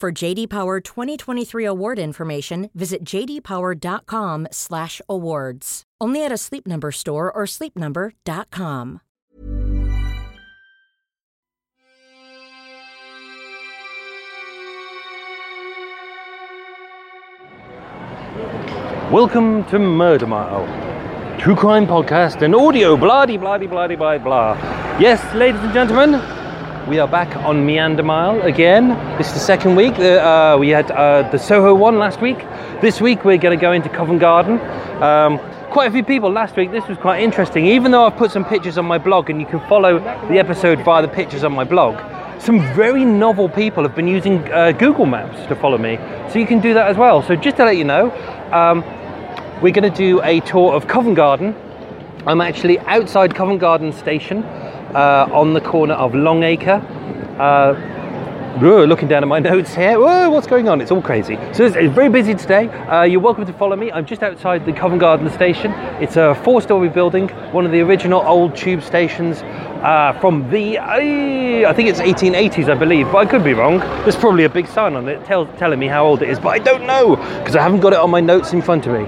For JD Power 2023 award information, visit jdpower.com/awards. Only at a Sleep Number store or sleepnumber.com. Welcome to Murder Mile, true crime podcast and audio, blah de blah de blah blah. Yes, ladies and gentlemen, we are back on Meander Mile again. This is the second week. Uh, we had uh, the Soho one last week. This week we're going to go into Covent Garden. Um, quite a few people last week. This was quite interesting. Even though I've put some pictures on my blog, and you can follow the episode via the pictures on my blog. Some very novel people have been using uh, Google Maps to follow me, so you can do that as well. So just to let you know, um, we're going to do a tour of Covent Garden. I'm actually outside Covent Garden Station uh, on the corner of Longacre. Uh, whoa, looking down at my notes here. Whoa, what's going on? It's all crazy. So it's, it's very busy today. Uh, you're welcome to follow me. I'm just outside the Covent Garden Station. It's a four-story building, one of the original old tube stations uh, from the uh, I think it's 1880s, I believe, but I could be wrong. There's probably a big sign on it tell, telling me how old it is, but I don't know because I haven't got it on my notes in front of me.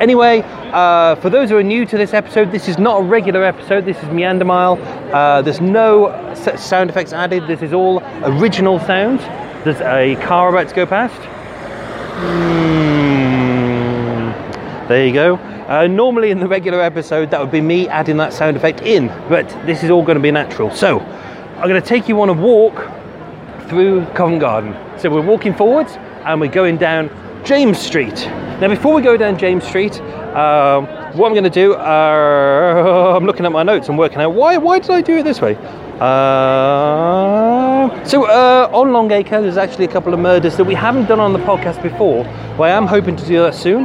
Anyway, uh, for those who are new to this episode, this is not a regular episode. This is Meander Mile. Uh, there's no sound effects added. This is all original sounds. There's a car about to go past. Mm, there you go. Uh, normally in the regular episode, that would be me adding that sound effect in, but this is all going to be natural. So, I'm going to take you on a walk through Covent Garden. So we're walking forwards and we're going down James Street. Now, before we go down James Street, um, what I'm going to do, uh, I'm looking at my notes and working out why why did I do it this way. Uh, so uh, on Longacre, there's actually a couple of murders that we haven't done on the podcast before, but I am hoping to do that soon.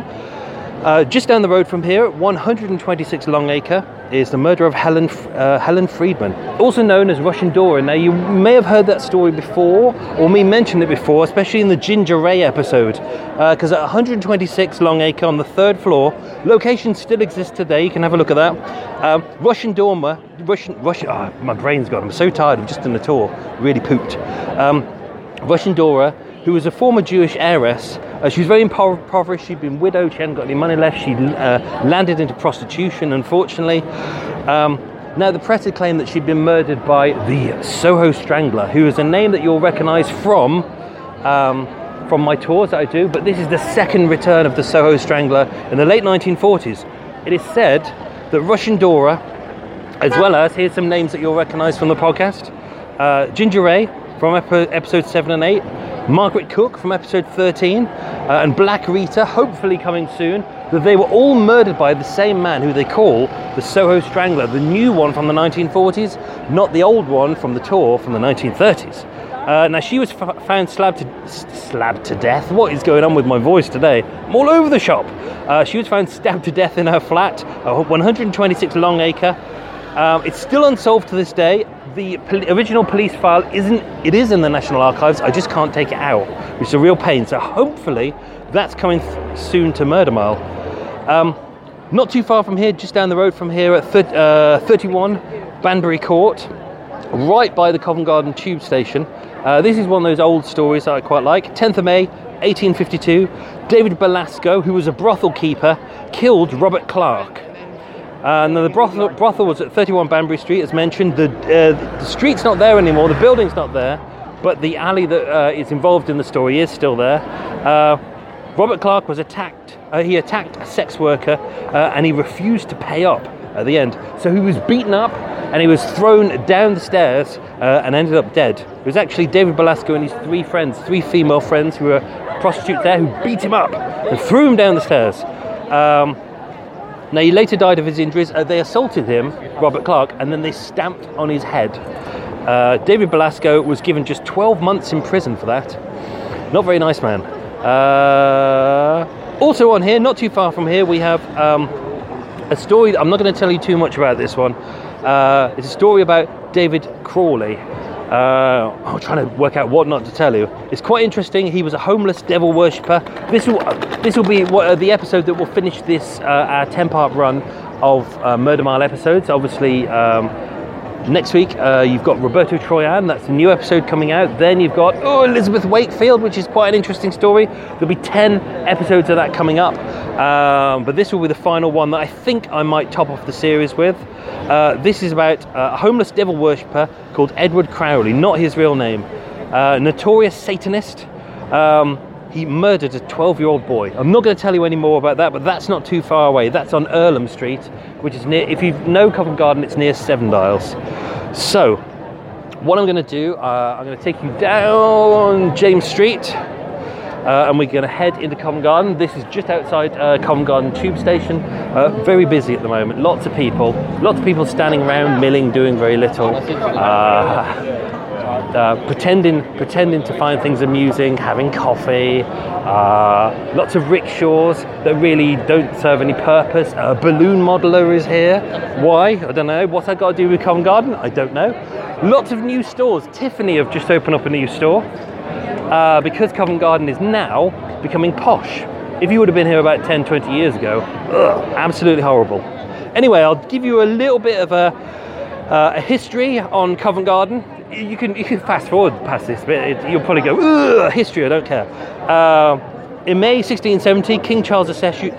Uh, just down the road from here, 126 Longacre, is the murder of Helen uh, Helen Freedman, also known as Russian Dora. Now, you may have heard that story before, or me mention it before, especially in the Ginger Ray episode, because at 126 Longacre on the third floor, location still exists today. You can have a look at that. Um, Russian Dora, Russian, Russian. Oh, my brain's gone. I'm so tired. I'm just in the tour, really pooped. Um, Russian Dora, who was a former Jewish heiress. Uh, she was very impo- impoverished. She'd been widowed. She hadn't got any money left. She uh, landed into prostitution, unfortunately. Um, now, the press had claimed that she'd been murdered by the Soho Strangler, who is a name that you'll recognise from um, from my tours that I do. But this is the second return of the Soho Strangler in the late 1940s. It is said that Russian Dora, as well as here's some names that you'll recognise from the podcast: uh, Ginger Ray from epi- episode seven and eight. Margaret Cook from episode 13, uh, and Black Rita, hopefully coming soon, that they were all murdered by the same man who they call the Soho Strangler, the new one from the 1940s, not the old one from the tour from the 1930s. Uh, now, she was f- found slabbed to, slabbed to death. What is going on with my voice today? I'm all over the shop. Uh, she was found stabbed to death in her flat, uh, 126 Longacre. Um, it's still unsolved to this day. The pol- original police file isn't. It is in the National Archives. I just can't take it out, which is a real pain. So hopefully, that's coming th- soon to Murder Mile. Um, not too far from here, just down the road from here at thir- uh, 31 Banbury Court, right by the Covent Garden Tube Station. Uh, this is one of those old stories that I quite like. 10th of May, 1852. David Belasco, who was a brothel keeper, killed Robert Clark. And the brothel, brothel was at 31 Banbury Street, as mentioned. The, uh, the street's not there anymore, the building's not there, but the alley that uh, is involved in the story is still there. Uh, Robert Clark was attacked. Uh, he attacked a sex worker, uh, and he refused to pay up at the end. So he was beaten up, and he was thrown down the stairs uh, and ended up dead. It was actually David Belasco and his three friends, three female friends who were prostitutes there, who beat him up and threw him down the stairs. Um, now, he later died of his injuries. Uh, they assaulted him, Robert Clark, and then they stamped on his head. Uh, David Belasco was given just 12 months in prison for that. Not very nice man. Uh, also, on here, not too far from here, we have um, a story. I'm not going to tell you too much about this one. Uh, it's a story about David Crawley. Uh, I'm trying to work out what not to tell you. It's quite interesting. He was a homeless devil worshipper. This will this will be what, uh, the episode that will finish this uh, our ten part run of uh, Murder Mile episodes. Obviously. Um, Next week, uh, you've got Roberto Troyan. That's a new episode coming out. Then you've got oh Elizabeth Wakefield, which is quite an interesting story. There'll be ten episodes of that coming up, um, but this will be the final one that I think I might top off the series with. Uh, this is about a homeless devil worshipper called Edward Crowley, not his real name, uh, notorious Satanist. Um, he murdered a 12 year old boy. I'm not going to tell you any more about that, but that's not too far away. That's on Earlham Street, which is near, if you know Covent Garden, it's near Seven Dials. So, what I'm going to do, uh, I'm going to take you down James Street. Uh, and we're going to head into Covent Garden. This is just outside uh, Covent Garden Tube Station. Uh, very busy at the moment. Lots of people. Lots of people standing around, milling, doing very little. Uh, uh, pretending pretending to find things amusing, having coffee, uh, lots of rickshaws that really don't serve any purpose. A balloon modeler is here. Why? I don't know. What's that got to do with Covent Garden? I don't know. Lots of new stores. Tiffany have just opened up a new store uh, because Covent Garden is now becoming posh. If you would have been here about 10, 20 years ago, ugh, absolutely horrible. Anyway, I'll give you a little bit of a, uh, a history on Covent Garden you can you can fast forward past this bit. It, you'll probably go history. I don't care. Uh, in May 1670, King Charles II.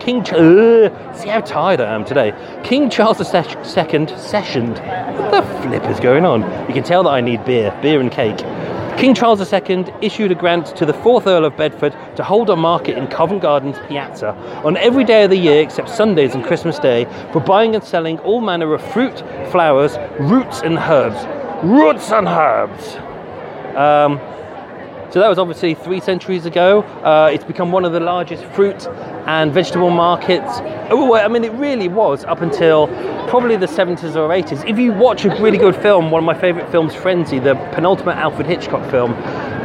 King uh, see how tired I am today. King Charles II sessioned. What the flip is going on? You can tell that I need beer, beer and cake. King Charles II issued a grant to the 4th Earl of Bedford to hold a market in Covent Garden's piazza on every day of the year except Sundays and Christmas Day for buying and selling all manner of fruit, flowers, roots, and herbs roots and herbs. Um, so that was obviously three centuries ago. Uh, it's become one of the largest fruit and vegetable markets. Oh, I mean, it really was up until probably the 70s or 80s. If you watch a really good film, one of my favourite films, Frenzy, the penultimate Alfred Hitchcock film,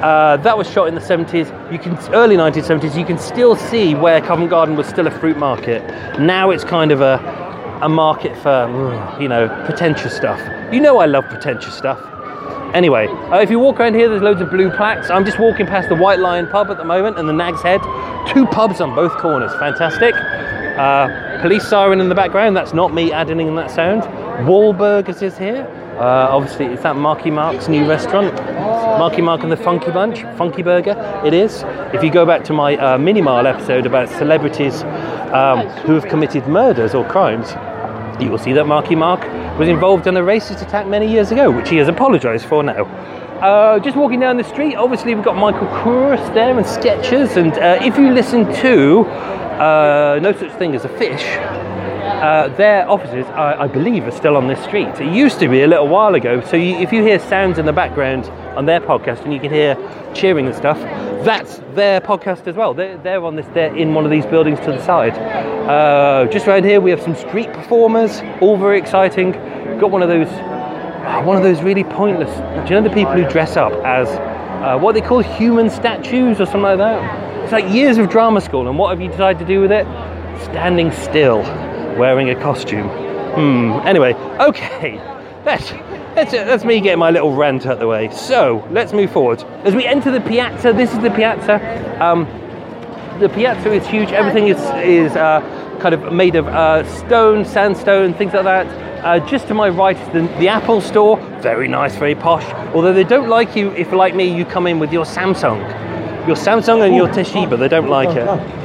uh, that was shot in the 70s. You can early 1970s. You can still see where Covent Garden was still a fruit market. Now it's kind of a a market for you know pretentious stuff. You know I love pretentious stuff. Anyway, uh, if you walk around here, there's loads of blue plaques. I'm just walking past the White Lion pub at the moment and the Nag's Head. Two pubs on both corners. Fantastic. Uh, police siren in the background. That's not me adding in that sound. Wahlburgers is here. Uh, obviously, it's that Marky Mark's new restaurant. Marky Mark and the Funky Bunch, Funky Burger. It is. If you go back to my uh, Mini Mile episode about celebrities um, who have committed murders or crimes, you will see that Marky Mark was involved in a racist attack many years ago, which he has apologised for now. Uh, just walking down the street, obviously we've got Michael Kors there and Skechers, and uh, if you listen to uh, No Such Thing as a Fish, uh, their offices, I, I, believe, are still on this street. It used to be a little while ago. So you, if you hear sounds in the background on their podcast and you can hear cheering and stuff, that's their podcast as well. They're, they're on this. They're in one of these buildings to the side. Uh, just around here, we have some street performers, all very exciting. Got one of those, one of those really pointless. Do you know the people who dress up as uh, what they call human statues or something like that? It's like years of drama school, and what have you decided to do with it? Standing still wearing a costume. Hmm. Anyway, okay. That's, that's, that's me getting my little rant out the way. So, let's move forward. As we enter the piazza, this is the piazza. Um, the piazza is huge. Everything is, is uh, kind of made of uh, stone, sandstone, things like that. Uh, just to my right is the, the, Apple store. Very nice, very posh. Although they don't like you if, like me, you come in with your Samsung. Your Samsung and your Toshiba, they don't like it.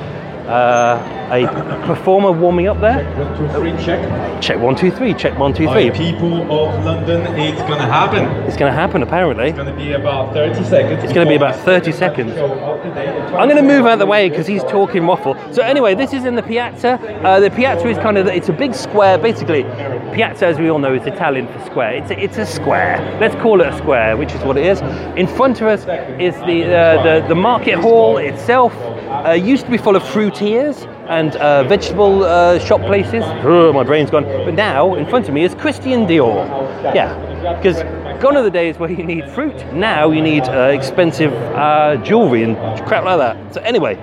Uh, a performer warming up there. One, two, three, check. Check one, two, three. Check one, two, three. people of London, it's gonna happen. It's to happen, apparently. It's gonna be about 30 seconds. It's gonna be about 30 seconds. I'm to move out of the way because he's talking waffle. So anyway, this is in the piazza. Uh, the piazza is kind of it's a big square. Basically, piazza, as we all know, is Italian for square. It's a, it's a square. Let's call it a square, which is what it is. In front of us is the uh, the, the market hall itself. Uh, used to be full of fruitiers and uh, vegetable uh, shop places. My brain's gone. But now, in front of me is Christian Dior. Yeah, because gone are the days where you need fruit. Now you need uh, expensive uh, jewelry and crap like that. So anyway,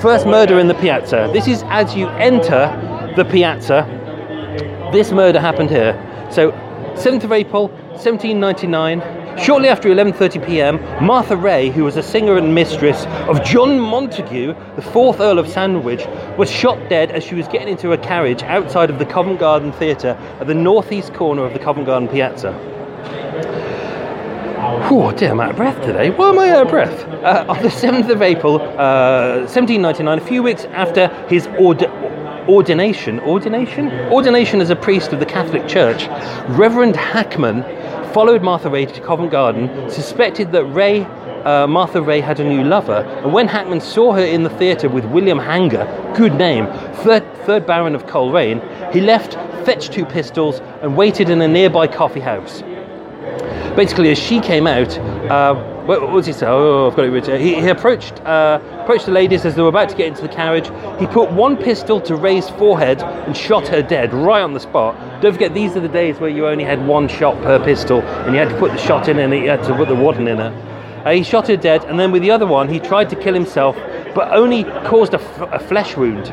first murder in the piazza. This is as you enter the piazza. This murder happened here. So 7th of April, 1799. Shortly after 11:30 p.m., Martha Ray, who was a singer and mistress of John Montagu, the fourth Earl of Sandwich, was shot dead as she was getting into a carriage outside of the Covent Garden Theatre at the northeast corner of the Covent Garden Piazza. Oh dear, I'm out of breath today. Why am I out of breath? Uh, on the 7th of April, uh, 1799, a few weeks after his ord- ordination, ordination? Ordination as a priest of the Catholic Church, Reverend Hackman followed Martha Ray to Covent Garden, suspected that Ray, uh, Martha Ray had a new lover, and when Hackman saw her in the theatre with William Hanger, good name, third, third Baron of Coleraine, he left, fetched two pistols, and waited in a nearby coffee house. Basically, as she came out, uh, what, was he say? Oh, I've got it written. He, he approached uh, approached the ladies as they were about to get into the carriage. He put one pistol to Ray's forehead and shot her dead right on the spot. Don't forget, these are the days where you only had one shot per pistol, and you had to put the shot in, and you had to put the wadding in her. Uh, he shot her dead, and then with the other one, he tried to kill himself, but only caused a, f- a flesh wound.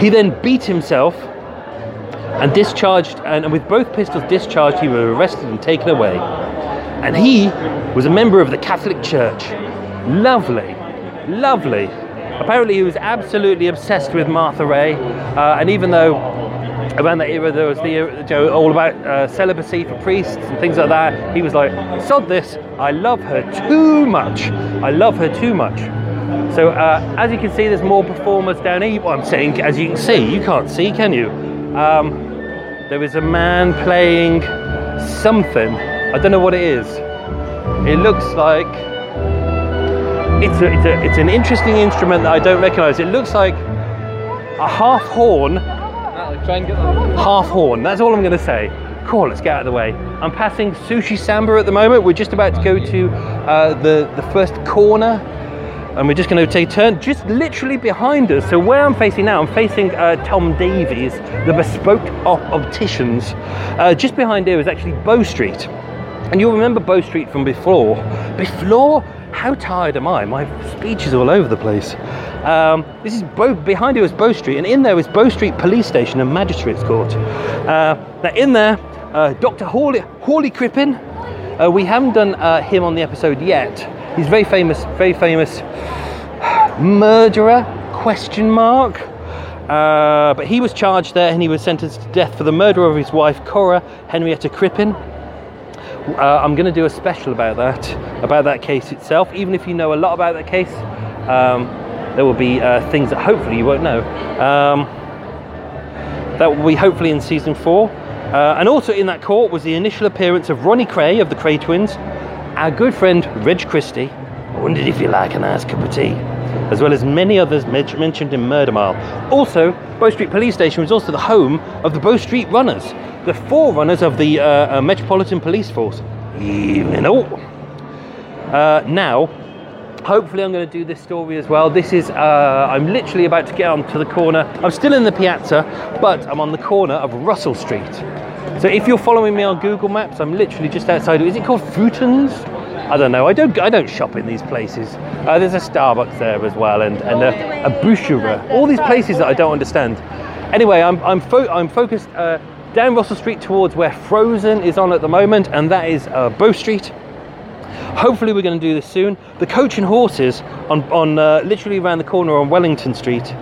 He then beat himself and discharged, and, and with both pistols discharged, he was arrested and taken away. And he was a member of the Catholic Church. Lovely, lovely. Apparently, he was absolutely obsessed with Martha Ray, uh, and even though around that era there was the you know, all about uh, celibacy for priests and things like that, he was like, "Sod this! I love her too much. I love her too much." So, uh, as you can see, there's more performers down here. Well, I'm saying, as you can see, you can't see, can you? Um, there is a man playing something. I don't know what it is. It looks like it's a, it's a, it's an interesting instrument that I don't recognise. It looks like a half horn. Half horn. That's all I'm going to say. Cool. Let's get out of the way. I'm passing Sushi Samba at the moment. We're just about to go to uh, the the first corner and we're just going to take a turn just literally behind us. So where I'm facing now, I'm facing uh, Tom Davies, the bespoke op- opticians. Uh, just behind here is actually Bow Street, and you'll remember Bow Street from before. Before, how tired am I? My speech is all over the place. Um, this is Bow, behind here is Bow Street, and in there is Bow Street Police Station and Magistrates Court. Uh, now in there, uh, Dr. Hawley, Hawley Crippen. Uh, we haven't done uh, him on the episode yet. He's very famous, very famous murderer? Question mark. Uh, but he was charged there, and he was sentenced to death for the murder of his wife Cora Henrietta Crippen. Uh, I'm going to do a special about that, about that case itself. Even if you know a lot about that case, um, there will be uh, things that hopefully you won't know. Um, that will be hopefully in season four. Uh, and also in that court was the initial appearance of Ronnie Kray of the Kray twins, our good friend Reg Christie. I wondered if you like a nice cup of tea, as well as many others mentioned in Murder Mile. Also, Bow Street Police Station was also the home of the Bow Street Runners, the forerunners of the uh, uh, Metropolitan Police Force. All. Uh, now, hopefully I'm going to do this story as well. This is, uh, I'm literally about to get onto the corner. I'm still in the piazza, but I'm on the corner of Russell Street. So if you're following me on Google Maps, I'm literally just outside. Is it called Futons? I don't know. I don't. I don't shop in these places. Uh, there's a Starbucks there as well, and, and a, a Boucherie. All these places that I don't understand. Anyway, I'm I'm, fo- I'm focused uh, down Russell Street towards where Frozen is on at the moment, and that is uh, Bow Street. Hopefully, we're going to do this soon. The Coach and Horses on, on uh, literally around the corner on Wellington Street.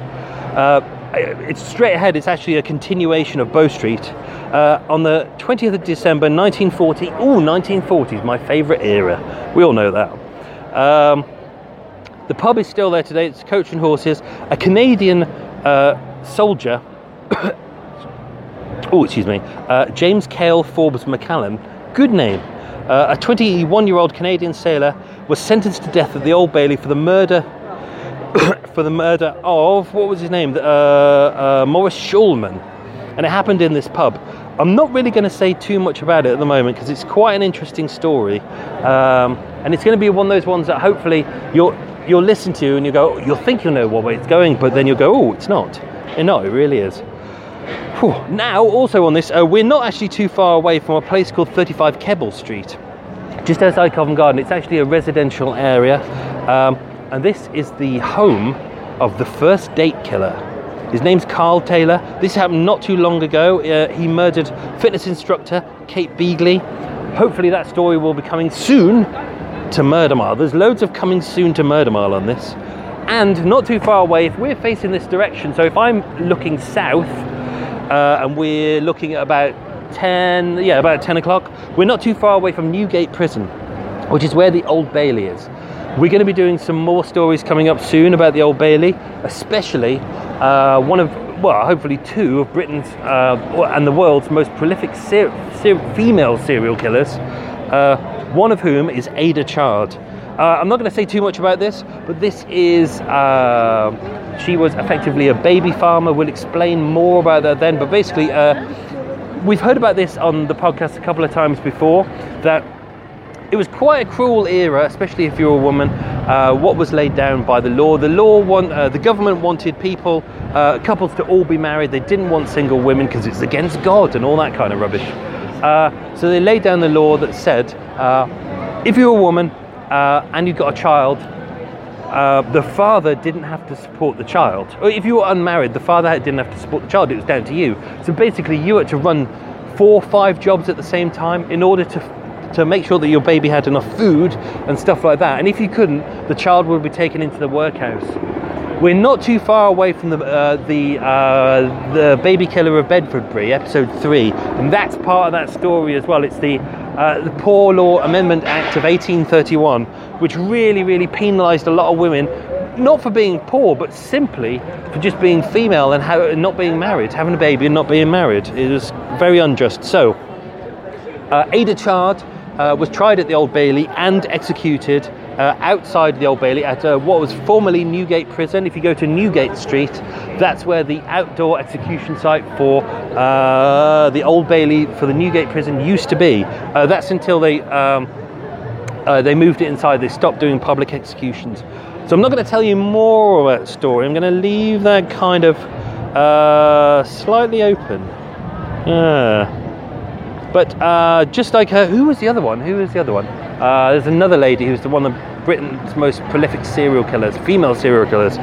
Uh, it's straight ahead. It's actually a continuation of Bow Street. Uh, on the 20th of December 1940. Oh, 1940 is my favourite era. We all know that. Um, The pub is still there today. It's Coach and Horses. A Canadian uh, soldier. oh, excuse me. Uh, James Cale Forbes McCallum. Good name. Uh, a 21 year old Canadian sailor was sentenced to death at the Old Bailey for the murder for the murder of what was his name? Uh, uh, Morris Schulman, and it happened in this pub. I'm not really going to say too much about it at the moment because it's quite an interesting story, um, and it's going to be one of those ones that hopefully you'll you'll listen to and you go, you'll think you'll know what way it's going, but then you'll go, oh, it's not. And no, it really is. Whew. Now, also on this, uh, we're not actually too far away from a place called 35 Kemble Street, just outside Covent Garden. It's actually a residential area. Um, and this is the home of the first date killer. His name's Carl Taylor. This happened not too long ago. Uh, he murdered fitness instructor Kate Beagley. Hopefully, that story will be coming soon to Murder Mile. There's loads of coming soon to Murder Mile on this. And not too far away, if we're facing this direction, so if I'm looking south uh, and we're looking at about 10, yeah, about 10 o'clock, we're not too far away from Newgate Prison, which is where the Old Bailey is. We're going to be doing some more stories coming up soon about the Old Bailey, especially uh, one of, well, hopefully two of Britain's uh, and the world's most prolific ser- ser- female serial killers, uh, one of whom is Ada Chard. Uh, I'm not going to say too much about this, but this is, uh, she was effectively a baby farmer. We'll explain more about that then, but basically, uh, we've heard about this on the podcast a couple of times before that it was quite a cruel era, especially if you're a woman. Uh, what was laid down by the law? The law, want, uh, the government wanted people, uh, couples to all be married. They didn't want single women because it's against God and all that kind of rubbish. Uh, so they laid down the law that said, uh, if you're a woman uh, and you've got a child, the father didn't have to support the child. Or if you were unmarried, the father didn't have to support the child. It was down to you. So basically, you had to run four, five jobs at the same time in order to to make sure that your baby had enough food and stuff like that. And if you couldn't, the child would be taken into the workhouse. We're not too far away from the uh, the uh, the baby killer of Bedfordbury, episode three, and that's part of that story as well. It's the uh, the Poor Law Amendment Act of 1831, which really, really penalised a lot of women, not for being poor, but simply for just being female and not being married, having a baby and not being married. It was very unjust. So, uh, Ada Chard uh, was tried at the Old Bailey and executed uh, outside the Old Bailey at uh, what was formerly Newgate Prison. If you go to Newgate Street, that's where the outdoor execution site for uh, the Old Bailey for the Newgate Prison used to be. Uh, that's until they um, uh, they moved it inside. They stopped doing public executions. So I'm not going to tell you more about that story. I'm going to leave that kind of slightly open. Yeah. But uh, just like her, who was the other one? Who was the other one? Uh, there's another lady who's the one of Britain's most prolific serial killers, female serial killers.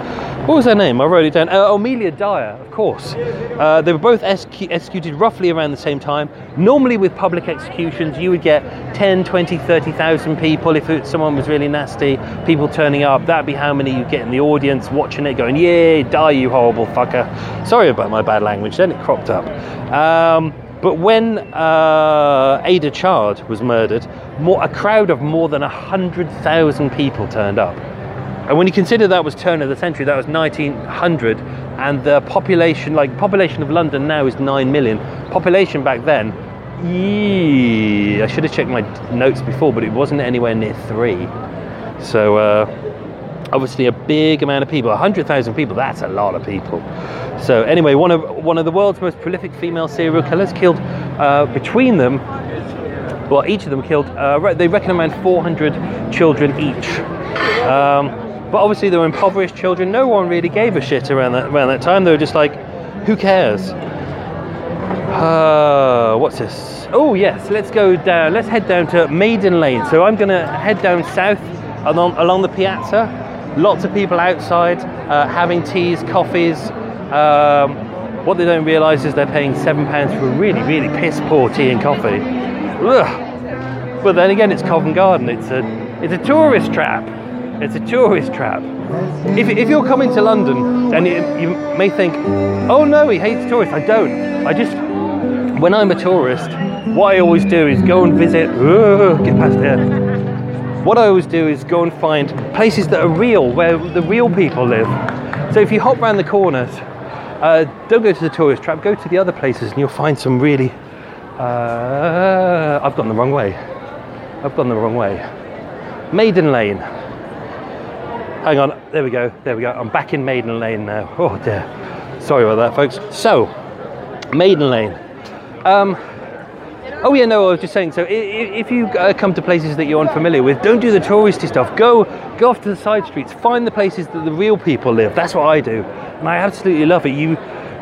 What was her name? I wrote it down. Uh, Amelia Dyer, of course. Uh, they were both exec- executed roughly around the same time. Normally, with public executions, you would get 10, 20, 30,000 people. If someone was really nasty, people turning up, that'd be how many you get in the audience watching it, going, Yay, die, you horrible fucker. Sorry about my bad language, then it cropped up. Um, but when uh, Ada Chard was murdered, more, a crowd of more than 100,000 people turned up. And when you consider that was turn of the century, that was 1900, and the population, like population of London now is 9 million. Population back then, I should have checked my notes before, but it wasn't anywhere near three. So, uh, obviously, a big amount of people, 100,000 people, that's a lot of people. So anyway, one of one of the world's most prolific female serial killers killed uh, between them. Well, each of them killed. Uh, they reckon around 400 children each. Um, but obviously, they were impoverished children. No one really gave a shit around that around that time. They were just like, who cares? Uh, what's this? Oh yes, let's go down. Let's head down to Maiden Lane. So I'm going to head down south along along the piazza. Lots of people outside uh, having teas, coffees, um, what they don't realise is they're paying seven pounds for a really, really piss poor tea and coffee. Ugh. But then again, it's Covent Garden. It's a, it's a tourist trap. It's a tourist trap. If, if you're coming to London and you, may think, oh no, he hates tourists. I don't. I just, when I'm a tourist, what I always do is go and visit. Ugh, get past here. what I always do is go and find places that are real, where the real people live. So if you hop around the corners, uh, don't go to the tourist trap, go to the other places and you'll find some really. Uh, I've gone the wrong way. I've gone the wrong way. Maiden Lane. Hang on, there we go, there we go. I'm back in Maiden Lane now. Oh dear. Sorry about that, folks. So, Maiden Lane. Um, oh yeah, no, I was just saying. So, i- i- if you uh, come to places that you're unfamiliar with, don't do the touristy stuff. Go, go off to the side streets. Find the places that the real people live. That's what I do, and I absolutely love it. You,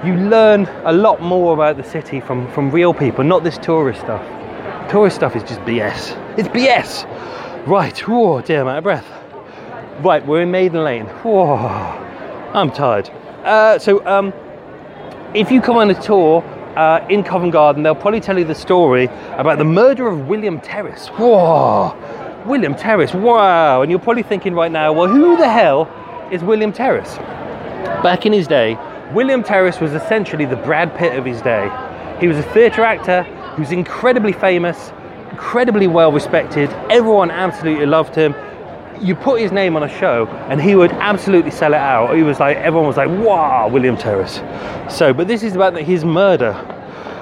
you learn a lot more about the city from from real people, not this tourist stuff. Tourist stuff is just BS. It's BS. Right. Whoa, dear, I'm out of breath. Right, we're in Maiden Lane. Whoa, I'm tired. Uh, so, um, if you come on a tour uh, in Covent Garden, they'll probably tell you the story about the murder of William Terriss. Whoa, William Terriss, wow. And you're probably thinking right now, well, who the hell is William Terriss? Back in his day, William Terriss was essentially the Brad Pitt of his day. He was a theatre actor who's incredibly famous, incredibly well respected. Everyone absolutely loved him. You put his name on a show, and he would absolutely sell it out. He was like, everyone was like, "Wow, William Terriss." So, but this is about his murder.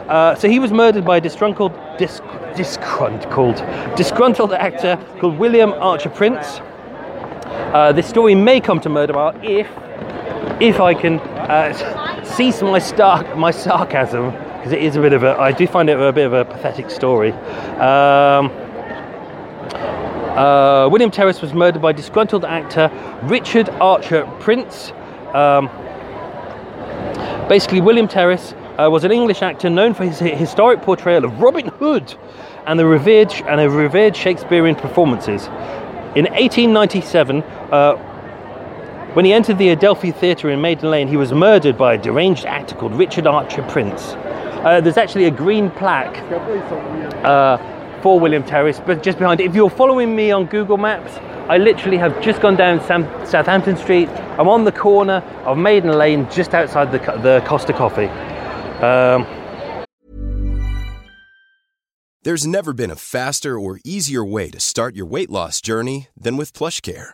Uh, so he was murdered by a disgruntled, dis- disgruntled, disgruntled actor called William Archer Prince. Uh, this story may come to murder bar if if I can uh, cease my star- my sarcasm, because it is a bit of a, I do find it a bit of a pathetic story. Um, uh, William Terriss was murdered by disgruntled actor Richard Archer Prince. Um, basically, William Terriss uh, was an English actor known for his historic portrayal of Robin Hood and the revered and revered Shakespearean performances. In 1897, uh, when he entered the Adelphi Theatre in Maiden Lane, he was murdered by a deranged actor called Richard Archer Prince. Uh, there's actually a green plaque uh, for William Terriss, but just behind it. If you're following me on Google Maps, I literally have just gone down Sam- Southampton Street. I'm on the corner of Maiden Lane, just outside the, the Costa Coffee. Um, There's never been a faster or easier way to start your weight loss journey than with PlushCare.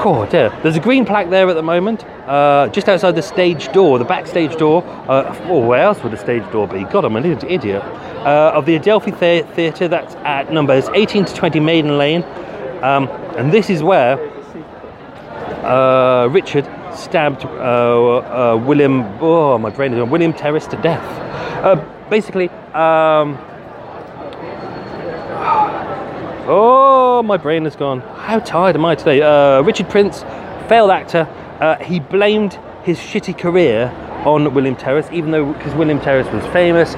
Cool, dear. There's a green plaque there at the moment, uh, just outside the stage door, the backstage door. Uh, oh, where else would the stage door be? God, I'm an idiot. Uh, of the Adelphi Thea- Theatre, that's at numbers 18 to 20 Maiden Lane. Um, and this is where uh, Richard stabbed uh, uh, William, oh, my brain is on, William Terriss to death. Basically, um, Oh, my brain has gone. How tired am I today? Uh, Richard Prince, failed actor. Uh, he blamed his shitty career on William Terriss, even though because William Terriss was famous.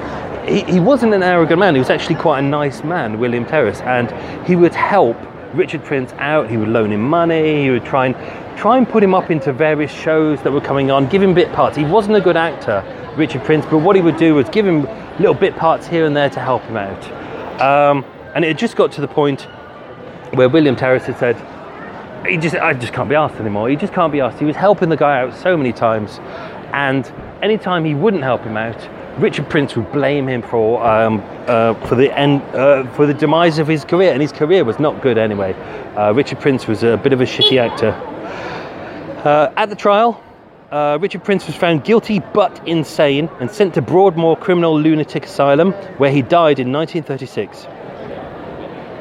He, he wasn't an arrogant man. He was actually quite a nice man, William Terriss, and he would help Richard Prince out. He would loan him money. He would try and try and put him up into various shows that were coming on, give him bit parts. He wasn't a good actor, Richard Prince, but what he would do was give him little bit parts here and there to help him out. Um, and it had just got to the point where William Terriss had said, he just I just can't be asked anymore. He just can't be asked. He was helping the guy out so many times, and anytime he wouldn't help him out, Richard Prince would blame him for um, uh, for the end uh, for the demise of his career, and his career was not good anyway. Uh, Richard Prince was a bit of a shitty actor. Uh, at the trial, uh, Richard Prince was found guilty but insane and sent to Broadmoor Criminal Lunatic Asylum, where he died in 1936.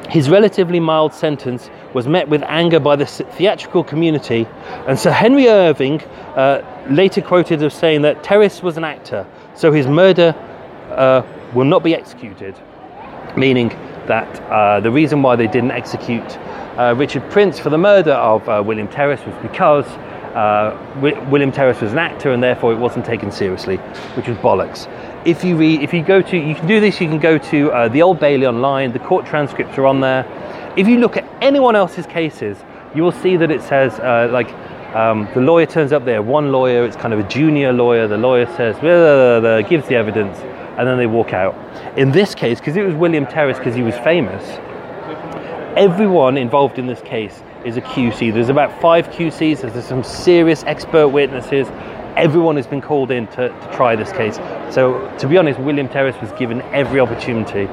His relatively mild sentence was met with anger by the theatrical community, and Sir Henry Irving uh, later quoted as saying that Terriss was an actor, so his murder uh, will not be executed, meaning that uh, the reason why they didn't execute uh, Richard Prince for the murder of uh, William Terriss was because uh, William Terriss was an actor and therefore it wasn't taken seriously, which was bollocks. If you read, if you go to, you can do this. You can go to uh, the Old Bailey online. The court transcripts are on there. If you look at anyone else's cases, you will see that it says uh, like um, the lawyer turns up there. One lawyer, it's kind of a junior lawyer. The lawyer says, blah, blah, blah, gives the evidence, and then they walk out. In this case, because it was William Terriss, because he was famous, everyone involved in this case is a QC. There's about five QCs, there's some serious expert witnesses. Everyone has been called in to, to try this case. So, to be honest, William Terriss was given every opportunity.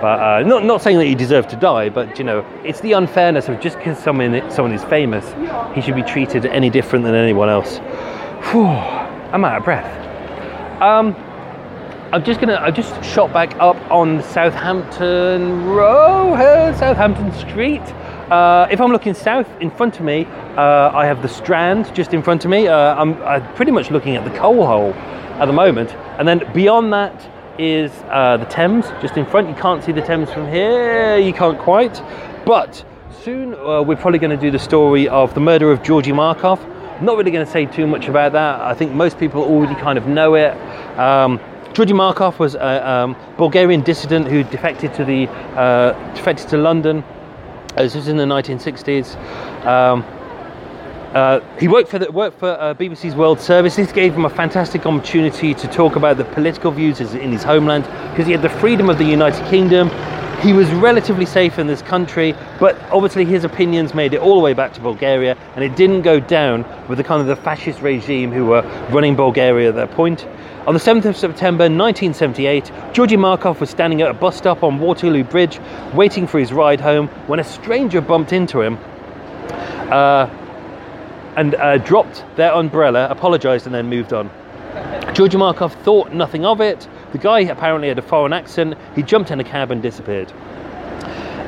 But uh, not, not saying that he deserved to die, but you know, it's the unfairness of just because someone, someone is famous, he should be treated any different than anyone else. Whew, I'm out of breath. Um, I'm just gonna. I just shot back up on Southampton Road, Southampton Street. Uh, if I'm looking south, in front of me, uh, I have the Strand just in front of me. Uh, I'm, I'm, pretty much looking at the coal hole at the moment, and then beyond that is uh, the Thames just in front. You can't see the Thames from here. You can't quite, but soon uh, we're probably going to do the story of the murder of Georgy Markov. not really going to say too much about that. I think most people already kind of know it. Um, Georgy Markov was a um, Bulgarian dissident who defected to the uh, defected to London. Uh, this was in the 1960s. Um, uh, he worked for the, worked for uh, BBC's World Service. This gave him a fantastic opportunity to talk about the political views in his homeland because he had the freedom of the United Kingdom. He was relatively safe in this country, but obviously his opinions made it all the way back to Bulgaria, and it didn't go down with the kind of the fascist regime who were running Bulgaria at that point. On the 7th of September 1978, Georgy Markov was standing at a bus stop on Waterloo Bridge, waiting for his ride home, when a stranger bumped into him. Uh, and uh, dropped their umbrella, apologised, and then moved on. Georgy Markov thought nothing of it. The guy apparently had a foreign accent. He jumped in a cab and disappeared.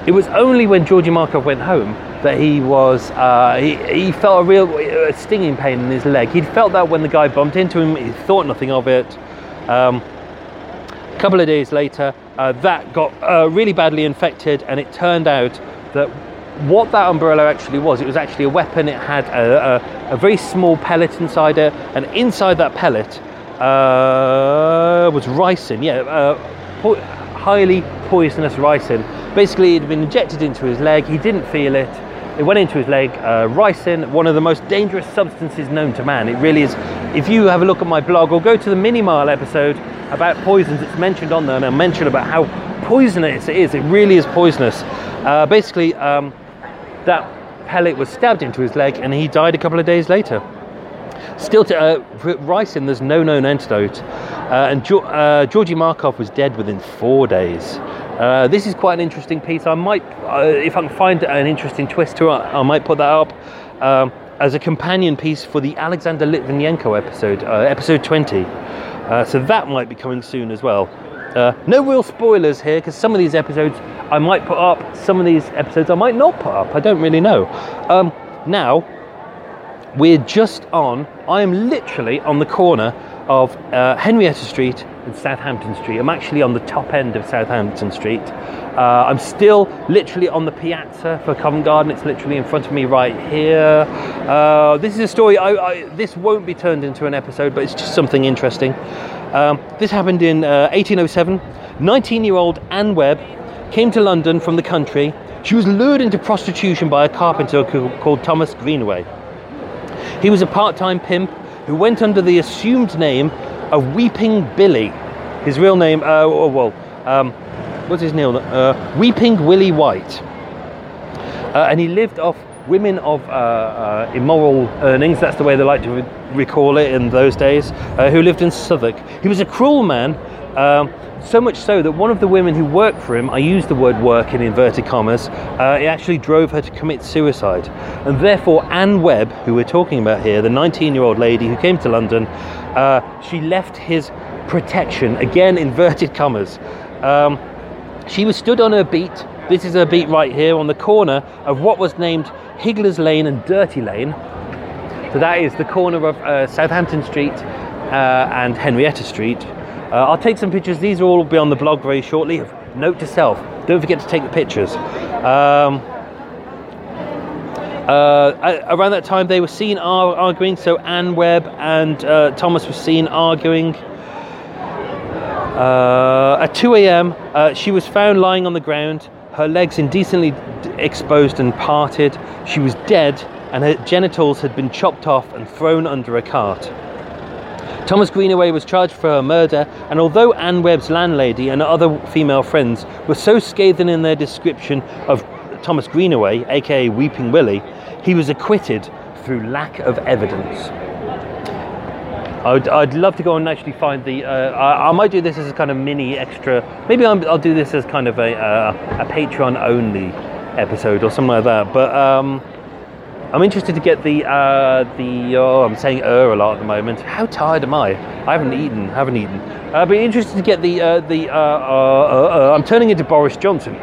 It was only when Georgy Markov went home that he was uh, he, he felt a real a stinging pain in his leg. He'd felt that when the guy bumped into him. He thought nothing of it. Um, a couple of days later, uh, that got uh, really badly infected, and it turned out that what that umbrella actually was, it was actually a weapon. It had a, a, a very small pellet inside it, and inside that pellet uh, was ricin. Yeah, uh, po- highly poisonous ricin. Basically, it had been injected into his leg. He didn't feel it. It went into his leg. Uh, ricin, one of the most dangerous substances known to man. It really is. If you have a look at my blog or go to the Mini Mile episode about poisons, it's mentioned on there, and I mention about how poisonous it is. It really is poisonous. Uh, basically, um, that pellet was stabbed into his leg and he died a couple of days later. Still, to uh, ricin, there's no known antidote, uh, and jo- uh, Georgy Markov was dead within four days. Uh, this is quite an interesting piece. I might, uh, if I can find an interesting twist to it, I might put that up um, as a companion piece for the Alexander Litvinenko episode, uh, episode 20. so that might be coming soon as well. Uh, no real spoilers here because some of these episodes I might put up, some of these episodes I might not put up. I don't really know. Um, now, we're just on, I am literally on the corner of uh, Henrietta Street and Southampton Street. I'm actually on the top end of Southampton Street. Uh, I'm still literally on the piazza for Covent Garden. It's literally in front of me right here. Uh, this is a story. I, I, this won't be turned into an episode, but it's just something interesting. Um, this happened in uh, 1807. 19 year old Anne Webb came to London from the country. She was lured into prostitution by a carpenter called Thomas Greenaway. He was a part time pimp who went under the assumed name of Weeping Billy. His real name, uh, oh, well, um, what's his name? Uh, Weeping Willie White. Uh, and he lived off women of uh, uh, immoral earnings, that's the way they like to re- recall it in those days, uh, who lived in Southwark. He was a cruel man, um, so much so that one of the women who worked for him, I use the word work in inverted commas, uh, it actually drove her to commit suicide. And therefore, Anne Webb, who we're talking about here, the 19 year old lady who came to London, uh, she left his protection, again, inverted commas. Um, she was stood on her beat. This is her beat right here on the corner of what was named Higgler's Lane and Dirty Lane. So that is the corner of uh, Southampton Street uh, and Henrietta Street. Uh, I'll take some pictures. These will all be on the blog very shortly. Note to self: don't forget to take the pictures. Um, uh, around that time, they were seen arguing. So Anne Webb and uh, Thomas were seen arguing. Uh, at 2 a.m., uh, she was found lying on the ground, her legs indecently exposed and parted. She was dead, and her genitals had been chopped off and thrown under a cart. Thomas Greenaway was charged for her murder, and although Anne Webb's landlady and other female friends were so scathing in their description of Thomas Greenaway, aka Weeping Willie, he was acquitted through lack of evidence. I'd, I'd love to go and actually find the. Uh, I, I, might do this as a kind of mini extra. Maybe i will do this as kind of a, uh, a Patreon only episode or something like that. But um, I'm interested to get the uh, the. Oh, I'm saying er a lot at the moment. How tired am I? I haven't eaten. Haven't eaten. I'd be interested to get the uh, the. Uh, uh, I'm turning into Boris Johnson.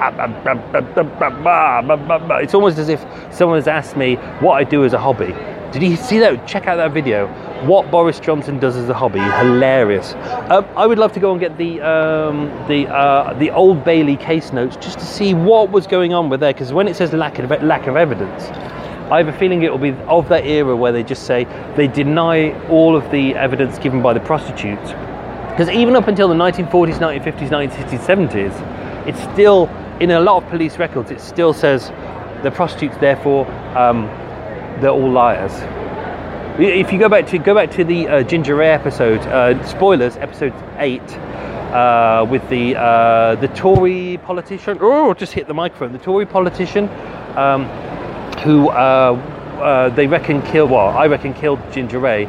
It's almost as if someone has asked me what I do as a hobby. Did you see that? Check out that video. What Boris Johnson does as a hobby, hilarious. Um, I would love to go and get the um, the uh, the Old Bailey case notes just to see what was going on with there. Because when it says lack of lack of evidence, I have a feeling it will be of that era where they just say they deny all of the evidence given by the prostitutes. Because even up until the 1940s, 1950s, 1960s, 70s, it's still in a lot of police records. It still says the prostitutes, therefore. Um, they're all liars. If you go back to go back to the uh, Ginger Ray episode, uh, spoilers, episode eight, uh, with the uh, the Tory politician. Oh, just hit the microphone. The Tory politician um, who uh, uh, they reckon killed. Well, I reckon killed Ginger Ray.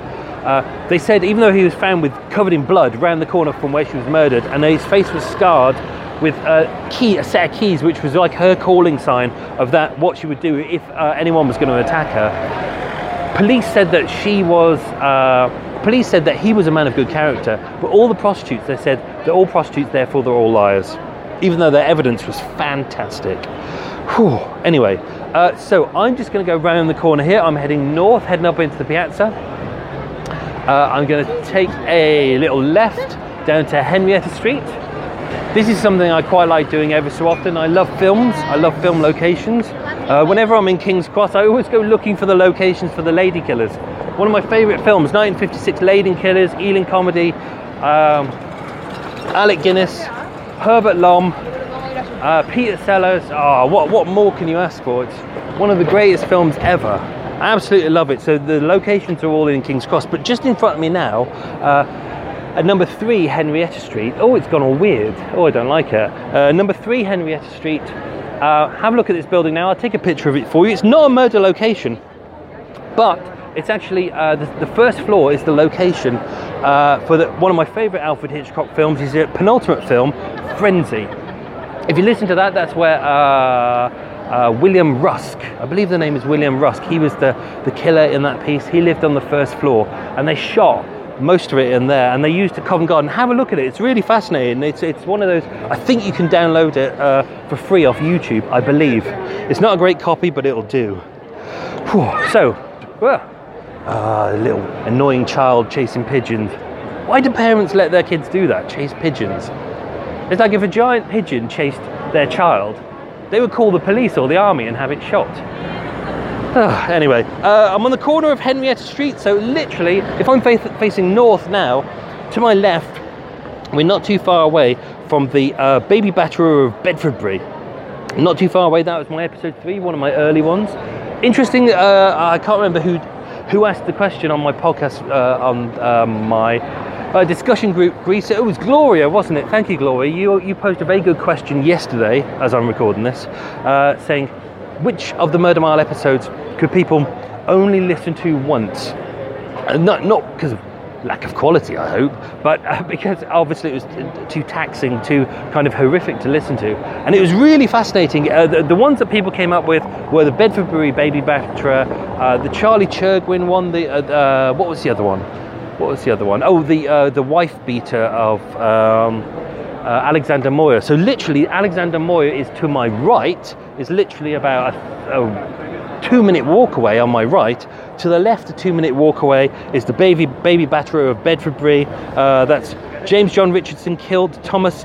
they said even though he was found with covered in blood round the corner from where she was murdered, and his face was scarred with a key, a set of keys, which was like her calling sign of that what she would do if uh, anyone was going to attack her. Police said that she was. Uh, police said that he was a man of good character, but all the prostitutes they said they're all prostitutes, therefore they're all liars, even though their evidence was fantastic. Whew. Anyway, uh, so I'm just going to go round the corner here. I'm heading north, heading up into the piazza. Uh, I'm going to take a little left down to Henrietta Street this is something I quite like doing every so often. I love films, I love film locations. Uh, whenever I'm in King's Cross, I always go looking for the locations for the Lady Killers. One of my favourite films, 1956 Lady Killers, Ealing Comedy, um, Alec Guinness, Herbert Lom, uh, Peter Sellers. Oh, what, what more can you ask for? It's one of the greatest films ever. I absolutely love it. So the locations are all in King's Cross, but just in front of me now, uh, at number three, Henrietta Street. Oh, it's gone all weird. Oh, I don't like it. Uh, number three, Henrietta Street. Uh, have a look at this building now. I'll take a picture of it for you. It's not a murder location, but it's actually uh, the, the, first floor is the location uh, for the, one of my favourite Alfred Hitchcock films. Is His penultimate film, Frenzy. If you listen to that, that's where uh, uh, William Rusk, I believe the name is William Rusk. He was the, the killer in that piece. He lived on the first floor, and they shot most of it in there, and they used a Covent Garden. Have a look at it; it's really fascinating. It's it's one of those. I think you can download it uh, for free off YouTube. I believe it's not a great copy, but it'll do. Whew. So, well, uh, little annoying child chasing pigeons. Why do parents let their kids do that? Chase pigeons. It's like if a giant pigeon chased their child, they would call the police or the army and have it shot. anyway, uh, I'm on the corner of Henrietta Street, so literally, if I'm facing north now, to my left, we're not too far away from the uh, Baby Batterer of Bedfordbury. Not too far away, that was my episode three, one of my early ones. Interesting, uh, I can't remember who who asked the question on my podcast, uh, on um, my uh, discussion group, Greece. It was Gloria, wasn't it? Thank you, Gloria. You, you posed a very good question yesterday, as I'm recording this, uh, saying, which of the Murder Mile episodes could people only listen to once? Uh, Not not because of lack of quality, I hope, but uh, because obviously it was t- too taxing, too kind of horrific to listen to, and it was really fascinating. Uh, the, the ones that people came up with were the Bedfordbury Baby Batterer, uh, the Charlie Churgwin one, the uh, uh, what was the other one? What was the other one? Oh, the uh, the wife beater of. Um, uh, Alexander Moyer. So literally, Alexander Moyer is to my right. Is literally about a, a two-minute walk away on my right. To the left, a two-minute walk away is the baby baby batterer of Bedfordbury. Uh, that's James John Richardson killed Thomas.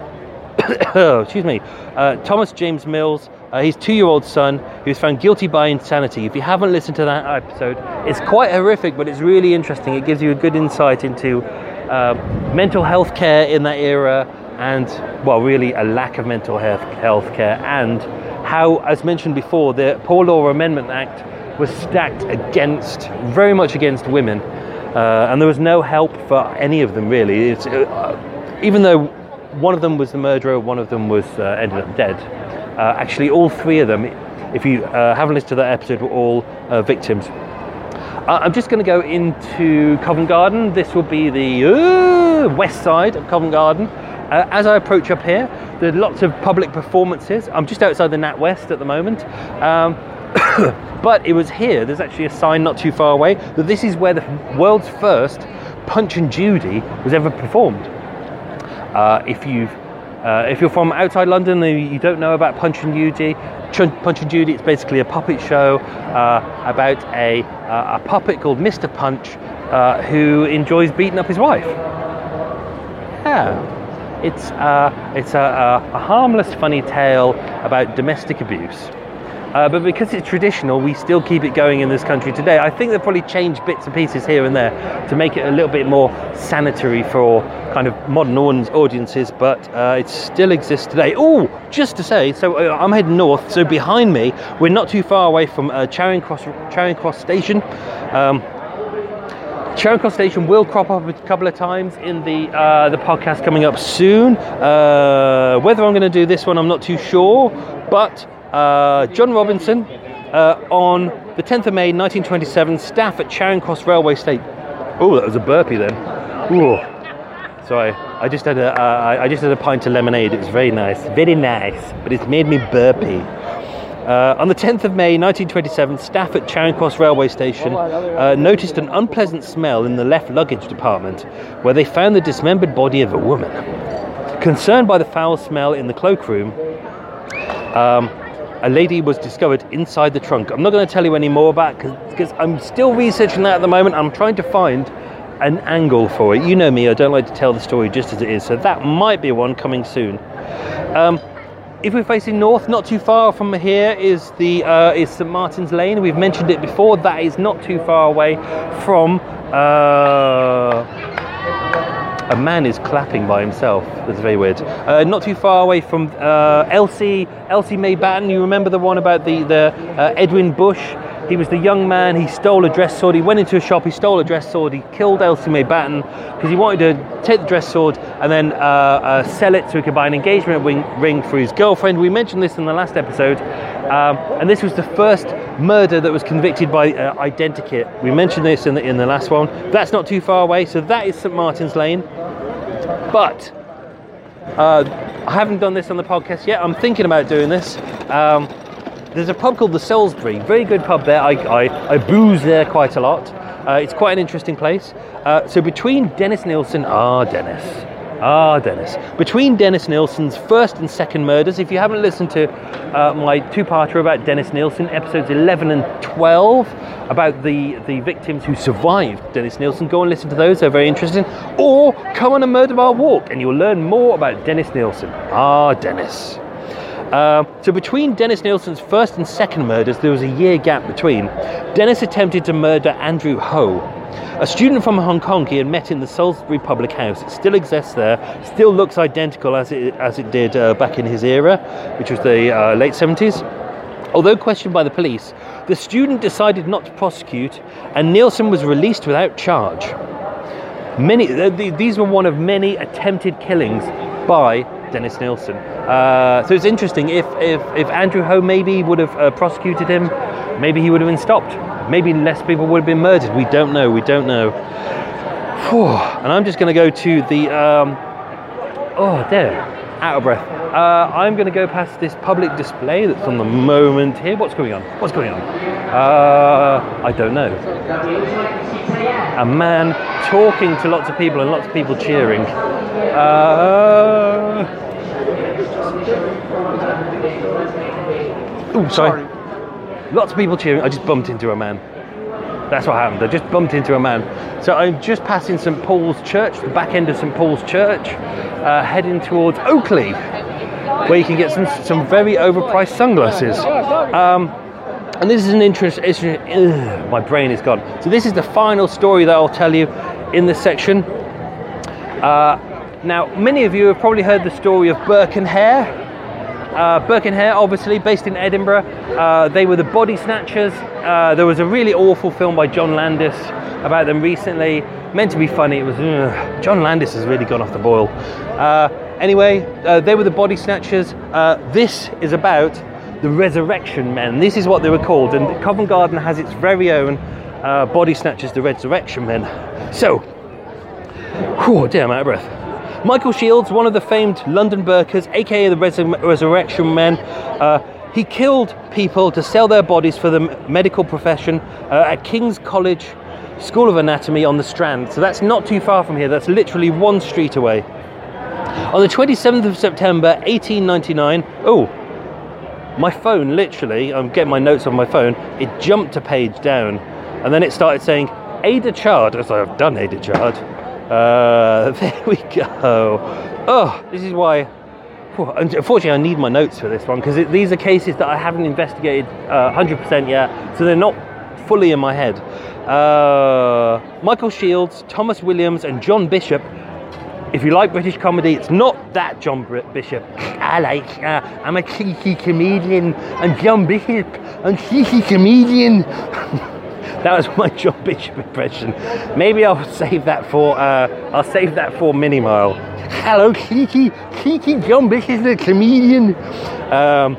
excuse me, uh, Thomas James Mills. Uh, his two-year-old son, who was found guilty by insanity. If you haven't listened to that episode, it's quite horrific, but it's really interesting. It gives you a good insight into uh, mental health care in that era and well really a lack of mental health health care and how as mentioned before the poor law amendment act was stacked against very much against women uh, and there was no help for any of them really it's, uh, even though one of them was the murderer one of them was uh, ended up dead uh, actually all three of them if you uh, haven't listened to that episode were all uh, victims uh, I'm just going to go into Covent Garden. This will be the west side of Covent Garden. Uh, as I approach up here, there are lots of public performances. I'm just outside the Nat West at the moment. Um, but it was here, there's actually a sign not too far away, that this is where the world's first Punch and Judy was ever performed. Uh, if you've uh, if you're from outside London and you don't know about Punch and Judy, Punch and Judy, it's basically a puppet show uh, about a, uh, a puppet called Mr. Punch uh, who enjoys beating up his wife. Yeah, it's uh, it's a, a, a harmless, funny tale about domestic abuse. Uh, but because it's traditional, we still keep it going in this country today. I think they've probably changed bits and pieces here and there to make it a little bit more sanitary for kind of modern audiences, but uh, it still exists today. Oh, just to say, so uh, I'm heading north, so behind me, we're not too far away from uh, Charing, Cross, Charing Cross Station. Um, Charing Cross Station will crop up a couple of times in the uh, the podcast coming up soon. Uh, whether I'm going to do this one, I'm not too sure. But uh, John Robinson uh, on the 10th of May 1927, staff at Charing Cross Railway Station. Oh, that was a burpee then. Ooh. Sorry, I just had a uh, I just had a pint of lemonade. It was very nice, very nice, but it's made me burpy. Uh, on the 10th of May 1927, staff at Charing Cross Railway Station uh, noticed an unpleasant smell in the left luggage department where they found the dismembered body of a woman. Concerned by the foul smell in the cloakroom, um, a lady was discovered inside the trunk. I'm not going to tell you any more about because I'm still researching that at the moment. I'm trying to find an angle for it. You know me, I don't like to tell the story just as it is, so that might be one coming soon. Um, if we're facing north, not too far from here is the uh, is St Martin's Lane. We've mentioned it before. That is not too far away from. Uh, a man is clapping by himself. That's very weird. Uh, not too far away from uh, Elsie Elsie May Batten. You remember the one about the the uh, Edwin Bush? He was the young man. He stole a dress sword. He went into a shop. He stole a dress sword. He killed Elsie May Batten because he wanted to take the dress sword and then uh, uh, sell it so he could buy an engagement ring, ring for his girlfriend. We mentioned this in the last episode, um, and this was the first murder that was convicted by uh, identikit. We mentioned this in the in the last one. That's not too far away. So that is St Martin's Lane. But uh, I haven't done this on the podcast yet. I'm thinking about doing this. Um, there's a pub called the Salisbury, very good pub there. I, I, I booze there quite a lot. Uh, it's quite an interesting place. Uh, so between Dennis Nilsen, ah, Dennis, ah, Dennis, between Dennis Nilsen's first and second murders, if you haven't listened to uh, my two-parter about Dennis Nilsen, episodes 11 and 12, about the, the victims who survived Dennis Nilsen, go and listen to those, they're very interesting. Or come on a Murder Bar walk and you'll learn more about Dennis Nilsen. Ah, Dennis. Uh, so between Dennis Nilsen's first and second murders, there was a year gap between. Dennis attempted to murder Andrew Ho, a student from Hong Kong he had met in the Salisbury Public House. It still exists there, still looks identical as it as it did uh, back in his era, which was the uh, late 70s. Although questioned by the police, the student decided not to prosecute, and Nilsen was released without charge. Many, th- th- these were one of many attempted killings by Dennis Nilsen. Uh, so it's interesting if, if, if Andrew Ho maybe would have uh, prosecuted him, maybe he would have been stopped. Maybe less people would have been murdered. We don't know. We don't know. Phew. And I'm just going to go to the. Um, oh, there. Out of breath. Uh, I'm going to go past this public display that's on the moment here. What's going on? What's going on? Uh, I don't know. A man talking to lots of people and lots of people cheering. Uh, oh, sorry. Lots of people cheering. I just bumped into a man. That's what happened. I just bumped into a man. So I'm just passing St Paul's Church, the back end of St Paul's Church, uh, heading towards Oakley, where you can get some some very overpriced sunglasses. Um, and this is an interesting. Ugh, my brain is gone. So this is the final story that I'll tell you in this section. Uh, now, many of you have probably heard the story of Burke and Hare. Uh, Burke and Hare, obviously based in Edinburgh, uh, they were the body snatchers. Uh, there was a really awful film by John Landis about them recently, meant to be funny. It was ugh, John Landis has really gone off the boil. Uh, anyway, uh, they were the body snatchers. Uh, this is about the Resurrection Men. This is what they were called, and Covent Garden has its very own body snatchers, the Resurrection Men. So, dear, I'm out of breath. Michael Shields, one of the famed London Burkers, aka the Resur- Resurrection Men, uh, he killed people to sell their bodies for the medical profession uh, at King's College School of Anatomy on the Strand. So that's not too far from here, that's literally one street away. On the 27th of September 1899, oh, my phone literally, I'm getting my notes on my phone, it jumped a page down and then it started saying Ada Chard, as I've done Ada Chard. Uh, there we go. Oh, this is why. Unfortunately, I need my notes for this one because these are cases that I haven't investigated uh, 100% yet, so they're not fully in my head. Uh, Michael Shields, Thomas Williams, and John Bishop. If you like British comedy, it's not that John Bishop. I like. Uh, I'm a cheeky comedian, and John Bishop, and cheeky comedian. that was my John Bishop impression. Maybe I'll save that for uh, I'll save that for mini mile. Hello, Kiki, Kiki John Bishop, the comedian. Um,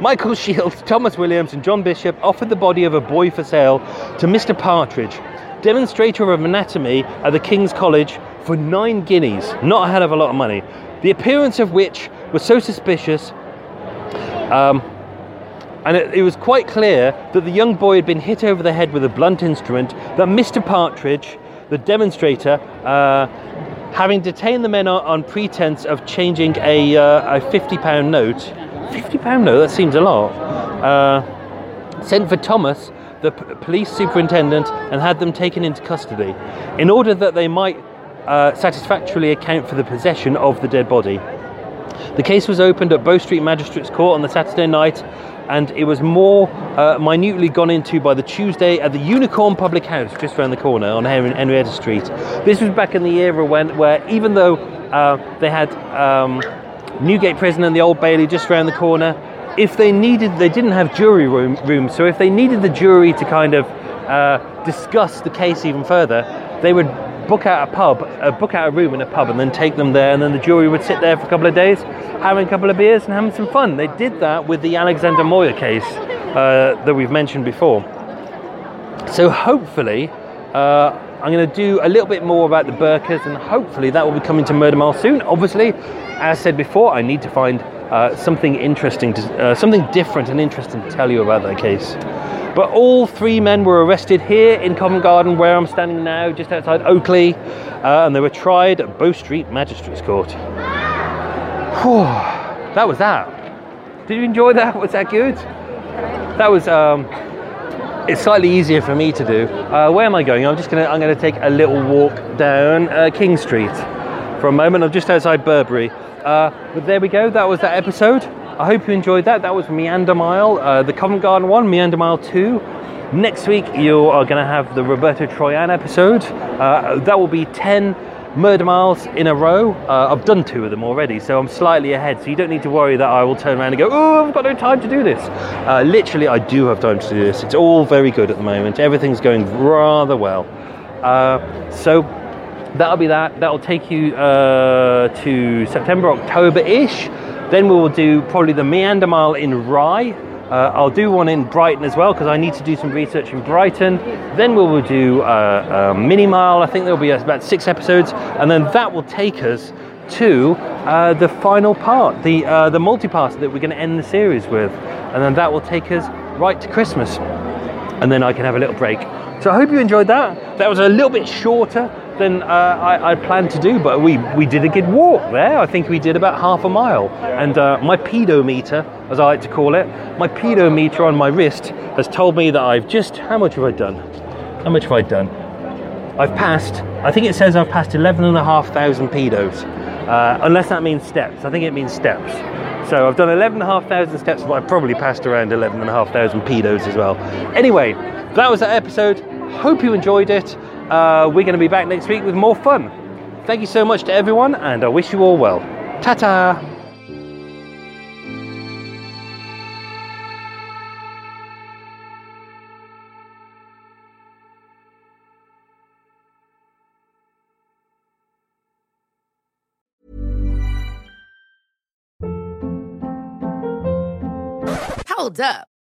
Michael Shields, Thomas Williams, and John Bishop offered the body of a boy for sale to Mr. Partridge, demonstrator of anatomy at the King's College, for nine guineas. Not a hell of a lot of money. The appearance of which was so suspicious. Um, and it, it, was quite clear that the young boy had been hit over the head with a blunt instrument, that Mr. Partridge, the demonstrator, uh, having detained the men on, pretense of changing a, uh, a £50 note, £50 note, that seems a lot, uh, sent for Thomas, the p- police superintendent, and had them taken into custody in order that they might uh, satisfactorily account for the possession of the dead body. The case was opened at Bow Street Magistrates Court on the Saturday night and it was more uh, minutely gone into by the Tuesday at the Unicorn Public House just around the corner on Henrietta Street. This was back in the era when, where even though uh, they had um, Newgate Prison and the Old Bailey just around the corner, if they needed, they didn't have jury room, rooms, so if they needed the jury to kind of uh, discuss the case even further, they would book out a pub, uh, book out a room in a pub, and then take them there, and then the jury would sit there for a couple of days, having a couple of beers and having some fun. They did that with the Alexander Moyer case uh, that we've mentioned before. So hopefully, uh, I'm going to do a little bit more about the Burkers, and hopefully that will be coming to Murder Mile soon. Obviously, as said before, I need to find uh, something interesting, to, uh, something different and interesting to tell you about that case. But all three men were arrested here in Covent Garden, where I'm standing now, just outside Oakley, uh, and they were tried at Bow Street Magistrates Court. Whew, that was that. Did you enjoy that? Was that good? That was. Um, it's slightly easier for me to do. Uh, where am I going? I'm just gonna. I'm gonna take a little walk down uh, King Street for a moment. I'm just outside Burberry. Uh, but there we go. That was that episode. I hope you enjoyed that. That was Meander Mile, uh, the Covent Garden one, Meander Mile 2. Next week, you are going to have the Roberto Troyan episode. Uh, that will be 10 murder miles in a row. Uh, I've done two of them already, so I'm slightly ahead. So you don't need to worry that I will turn around and go, oh, I've got no time to do this. Uh, literally, I do have time to do this. It's all very good at the moment. Everything's going rather well. Uh, so that'll be that. That'll take you uh, to September, October ish. Then we will do probably the Meander Mile in Rye. Uh, I'll do one in Brighton as well because I need to do some research in Brighton. Then we will do uh, a mini mile. I think there'll be about six episodes, and then that will take us to uh, the final part, the uh, the multi-part that we're going to end the series with, and then that will take us right to Christmas, and then I can have a little break. So I hope you enjoyed that. That was a little bit shorter than uh, I, I, planned to do, but we, we did a good walk there. I think we did about half a mile. And uh, my pedometer, as I like to call it, my pedometer on my wrist has told me that I've just, how much have I done? How much have I done? I've passed, I think it says I've passed 11,500 pedos, uh, unless that means steps. I think it means steps. So I've done 11,500 steps, but I've probably passed around 11,500 pedos as well. Anyway, that was that episode. Hope you enjoyed it. Uh, we're going to be back next week with more fun. Thank you so much to everyone, and I wish you all well. Ta ta! Hold up.